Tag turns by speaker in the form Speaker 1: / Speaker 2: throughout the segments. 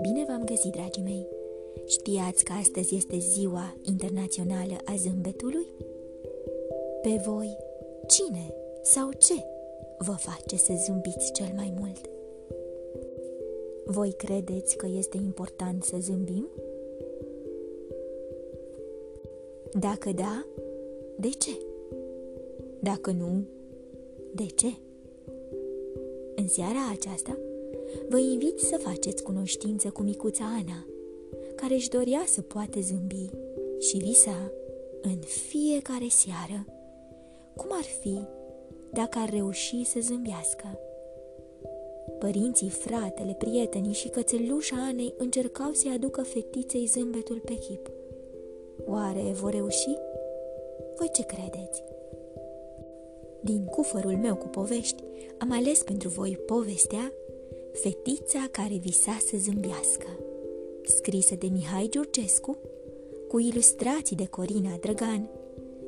Speaker 1: Bine v-am găsit, dragii mei! Știați că astăzi este ziua internațională a zâmbetului? Pe voi, cine sau ce vă face să zâmbiți cel mai mult? Voi credeți că este important să zâmbim? Dacă da, de ce? Dacă nu, de ce? În seara aceasta, vă invit să faceți cunoștință cu micuța Ana, care își dorea să poată zâmbi și visa în fiecare seară cum ar fi dacă ar reuși să zâmbească. Părinții, fratele, prietenii și cățelușa Anei încercau să-i aducă fetiței zâmbetul pe chip. Oare vor reuși? Voi ce credeți? Din cufărul meu cu povești, am ales pentru voi povestea Fetița care visa să zâmbească, scrisă de Mihai Giurgescu, cu ilustrații de Corina Drăgan,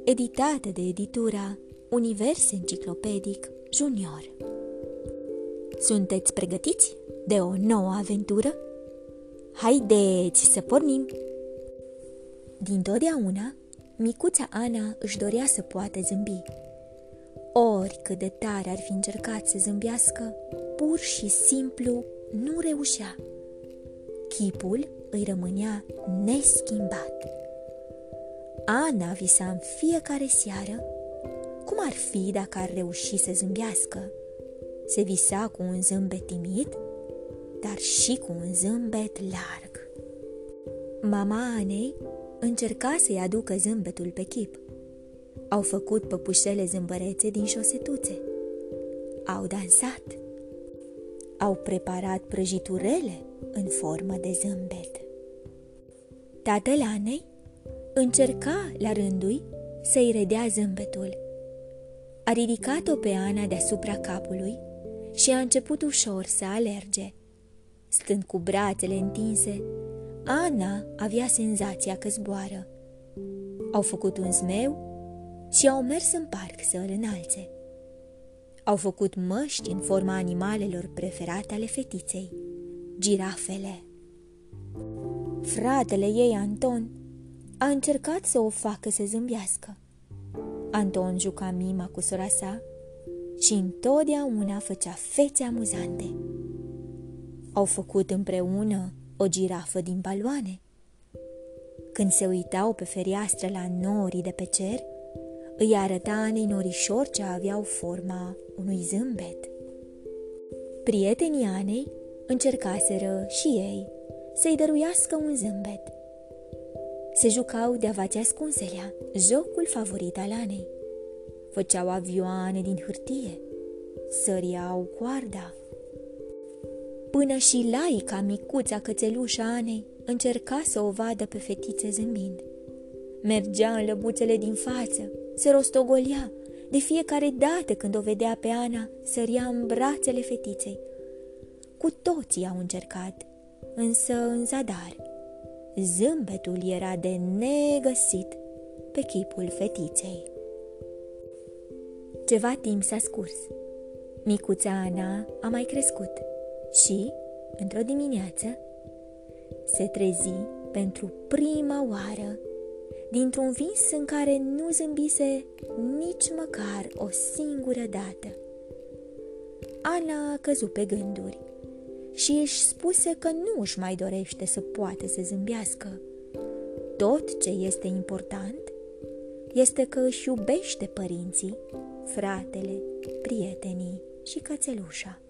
Speaker 1: editată de editura Univers Enciclopedic Junior. Sunteți pregătiți de o nouă aventură? Haideți să pornim! Din totdeauna, micuța Ana își dorea să poată zâmbi. Ori cât de tare ar fi încercat să zâmbească, pur și simplu nu reușea. Chipul îi rămânea neschimbat. Ana visa în fiecare seară cum ar fi dacă ar reuși să zâmbească. Se visa cu un zâmbet timid, dar și cu un zâmbet larg. Mama Anei încerca să-i aducă zâmbetul pe chip. Au făcut păpușele zâmbărețe din șosetuțe. Au dansat. Au preparat prăjiturele în formă de zâmbet. Tatăl Anei încerca la rândui să-i redea zâmbetul. A ridicat-o pe Ana deasupra capului și a început ușor să alerge. Stând cu brațele întinse, Ana avea senzația că zboară. Au făcut un zmeu și au mers în parc să îl înalțe. Au făcut măști în forma animalelor preferate ale fetiței, girafele. Fratele ei, Anton, a încercat să o facă să zâmbească. Anton juca mima cu sora sa și întotdeauna făcea fețe amuzante. Au făcut împreună o girafă din baloane. Când se uitau pe fereastră la norii de pe cer, îi arăta Anei norișor ce aveau forma unui zâmbet. Prietenii Anei încercaseră și ei să-i dăruiască un zâmbet. Se jucau de avați ascunselea, jocul favorit al Anei. Făceau avioane din hârtie, săriau coarda, Până și laica, micuța cățelușa Anei, încerca să o vadă pe fetiță zâmbind. Mergea în lăbuțele din față, se rostogolea. De fiecare dată când o vedea pe Ana, săria în brațele fetiței. Cu toții au încercat, însă în zadar. Zâmbetul era de negăsit pe chipul fetiței. Ceva timp s-a scurs. Micuța Ana a mai crescut și, într-o dimineață, se trezi pentru prima oară dintr-un vis în care nu zâmbise nici măcar o singură dată. Ana a căzut pe gânduri și își spuse că nu își mai dorește să poată să zâmbească. Tot ce este important este că își iubește părinții, fratele, prietenii și cățelușa.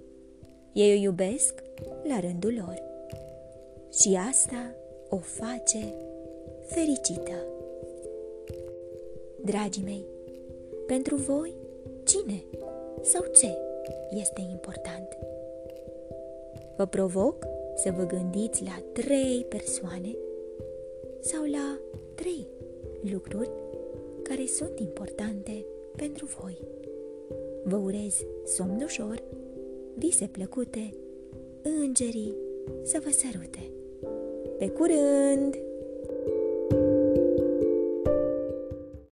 Speaker 1: Ei o iubesc la rândul lor. Și asta o face fericită. Dragii mei, pentru voi, cine sau ce este important? Vă provoc să vă gândiți la trei persoane sau la trei lucruri care sunt importante pentru voi. Vă urez somn ușor vise plăcute, îngerii să vă sărute. Pe curând!